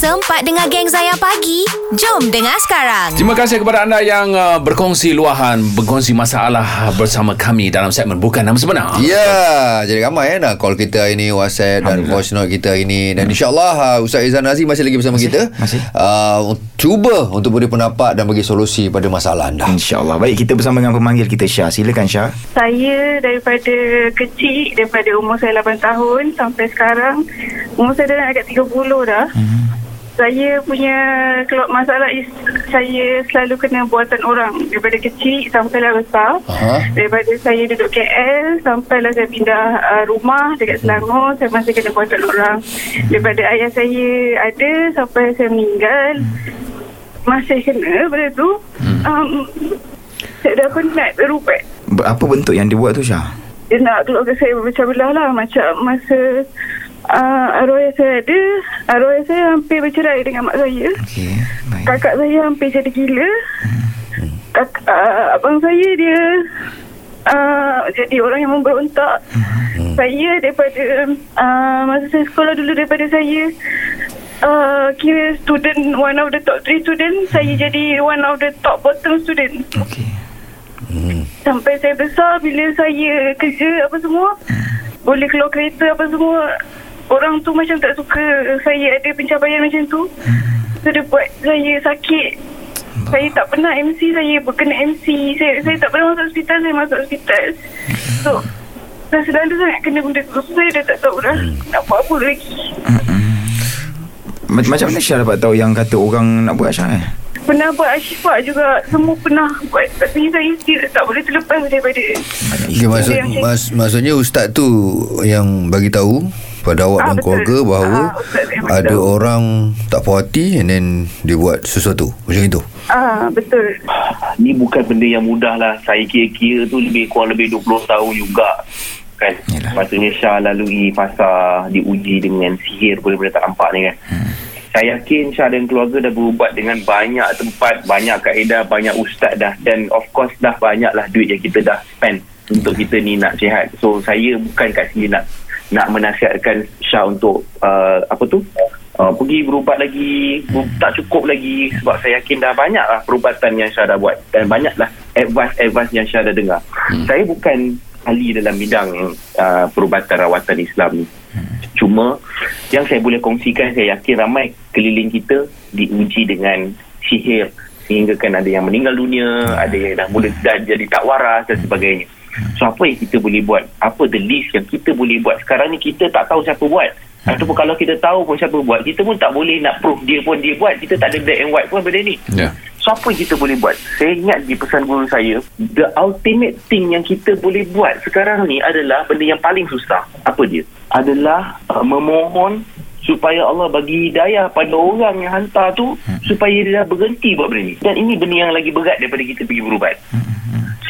Sempat dengar geng Zayan pagi? Jom dengar sekarang. Terima kasih kepada anda yang uh, berkongsi luahan, berkongsi masalah bersama kami dalam segmen Bukan Nama Sebenar. Ya, jadi ramai eh nak call kita hari ni WhatsApp dan voice note kita hari ni dan insyaallah uh, Ustaz Izan Aziz masih lagi bersama kita. masih. Uh, cuba untuk beri pendapat dan bagi solusi pada masalah anda. InsyaAllah Baik kita bersama dengan pemanggil kita Syah Silakan Syah Saya daripada kecil, daripada umur saya 8 tahun sampai sekarang, umur saya dah dekat 30 dah. Hmm. Saya punya keluar masalah is saya selalu kena buatan orang daripada kecil sampailah besar. Aha. Daripada saya duduk KL sampailah saya pindah uh, rumah dekat Selangor, saya masih kena buatan orang. Daripada ayah saya ada sampai saya meninggal, masih kena pada tu. Um, saya dah penat. Ber- Apa bentuk yang dia buat tu Syah? dia nak keluarga saya berpecah belah lah macam masa uh, arwah saya ada. Arwah saya hampir bercerai dengan mak saya. Okey Baik. Kakak saya hampir jadi gila. Kak, uh, abang saya dia uh, jadi orang yang memberontak. Saya daripada uh, masa saya sekolah dulu daripada saya uh, kira student one of the top three student saya jadi one of the top bottom student. Okey. Sampai saya besar Bila saya kerja Apa semua Boleh keluar kereta Apa semua Orang tu macam tak suka Saya ada pencapaian macam tu. So dia buat saya sakit. Saya tak pernah MC Saya berkena MC Saya, saya tak pernah masuk hospital Saya masuk hospital. So Dah selalu sangat kena benda tu. So, Saya dah tak tahu dah Nak buat apa lagi. Macam macam mana Syah dapat tahu Yang kata orang nak buat Syah eh? Pernah buat asyifat juga. Semua pernah buat. Tapi saya still tak boleh terlepas daripada Okay, maksud, saya- mas, maksudnya ustaz tu yang bagi tahu pada awak Ah, dan betul. keluarga bahawa Ah, bagi ada tahu. orang tak puas hati and then dia buat sesuatu macam itu. Ah betul ni bukan benda yang mudah lah. Saya kira-kira tu lebih kurang lebih 20 tahun juga. Kan? Yalah. Maksudnya Syah lalui fasa diuji dengan sihir benda-benda tak nampak ni kan. Hmm. Saya yakin Syah dan keluarga dah berubat dengan banyak tempat, banyak kaedah, banyak ustaz dah. Dan of course dah banyak lah duit yang kita dah spend untuk kita ni nak sihat. So saya bukan kat sini nak nak menasihatkan Syah untuk uh, apa tu? Uh, pergi berubat lagi ber- tak cukup lagi sebab saya yakin dah banyak lah perubatan yang Syah dah buat dan banyak lah advice-advice yang Syah dah dengar. Hmm. saya bukan ahli dalam bidang uh, perubatan rawatan Islam ni. Cuma yang saya boleh kongsikan saya yakin ramai keliling kita diuji dengan sihir. Sehingga kan ada yang meninggal dunia ada yang dah mula dah jadi tak waras dan sebagainya So apa yang kita boleh buat? Apa the list yang kita boleh buat? Sekarang ni kita tak tahu siapa buat. Ataupun kalau kita tahu pun siapa buat, kita pun tak boleh nak proof dia pun dia buat. Kita tak ada black and white pun benda ni. Ya. So apa yang kita boleh buat? Saya ingat di pesan guru saya, the ultimate thing yang kita boleh buat sekarang ni adalah benda yang paling susah. Apa dia? Adalah uh, memohon supaya Allah bagi hidayah pada orang yang hantar tu supaya dia dah berhenti buat benda ni. Dan ini benda yang lagi berat daripada kita pergi berubat.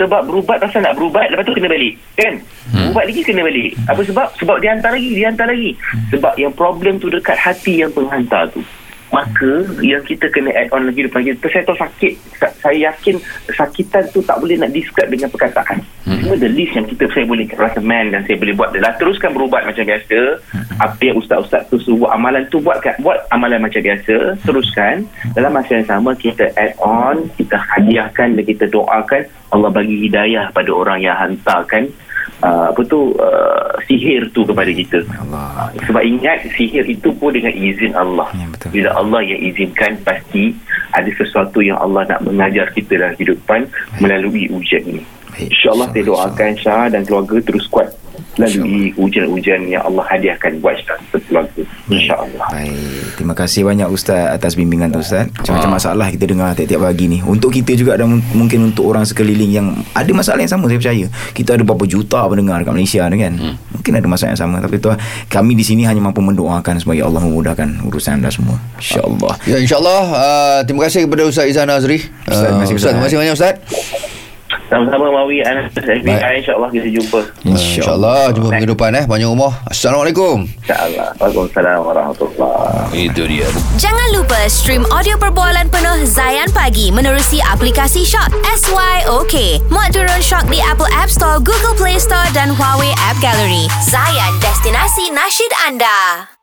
Sebab berubat pasal nak berubat Lepas tu kena balik Kan? Hmm. Berubat lagi kena balik. Apa sebab? Sebab dia hantar lagi Dia hantar lagi. Sebab yang problem tu Dekat hati yang penghantar tu. Maka Yang kita kena add on lagi Depan kita. Saya tahu sakit Sa- Saya yakin Sakitan tu tak boleh nak describe Dengan perkataan Cuma the least yang kita Saya boleh recommend Dan saya boleh buat adalah Teruskan berubat macam biasa Apa yang ustaz-ustaz tu suruh buat Amalan tu buat kat- Buat amalan macam biasa Teruskan Dalam masa yang sama Kita add on Kita hadiahkan Dan kita doakan Allah bagi hidayah pada orang yang hantarkan uh, apa tu uh, sihir tu kepada kita. Allah Uh, sebab ingat sihir itu pun dengan izin Allah. Ya, betul. Bila Allah yang izinkan pasti ada sesuatu yang Allah nak mengajar kita dalam kehidupan melalui ujian ini. Baik. InsyaAllah saya doakan Syah dan keluarga terus kuat melalui ujian-ujian yang Allah hadiahkan buat Syah sekeluarga. InsyaAllah. Baik. Terima kasih banyak Ustaz Atas bimbingan tu Ustaz. Ah. Macam-macam masalah kita dengar Tiap-tiap pagi ni. Untuk kita juga Dan mungkin untuk orang sekeliling Yang ada masalah yang sama Saya percaya. Kita ada berapa juta pendengar Dekat Malaysia ni kan? Hmm. Mungkin ada masalah yang sama. Tapi tu Kami di sini hanya mampu mendoakan Supaya Allah memudahkan Urusan anda semua. InsyaAllah. Ya insyaAllah. Uh, Terima kasih kepada Ustaz Izan Azri. Ustaz, terima kasih, Ustaz, terima Ustaz. kasih banyak Ustaz Sama-sama Mawi Anas FBI. InsyaAllah kita jumpa. InsyaAllah Jumpa minggu depan eh Panjang umur Assalamualaikum InsyaAllah. Waalaikumsalam warahmatullahi Itu dia. Jangan lupa stream audio perbualan penuh Zayan Pagi menerusi aplikasi Shock SYOK. Muat turun Shock di Apple App Store, Google Play Store dan Huawei App Gallery. Zayan, destinasi nasyid anda.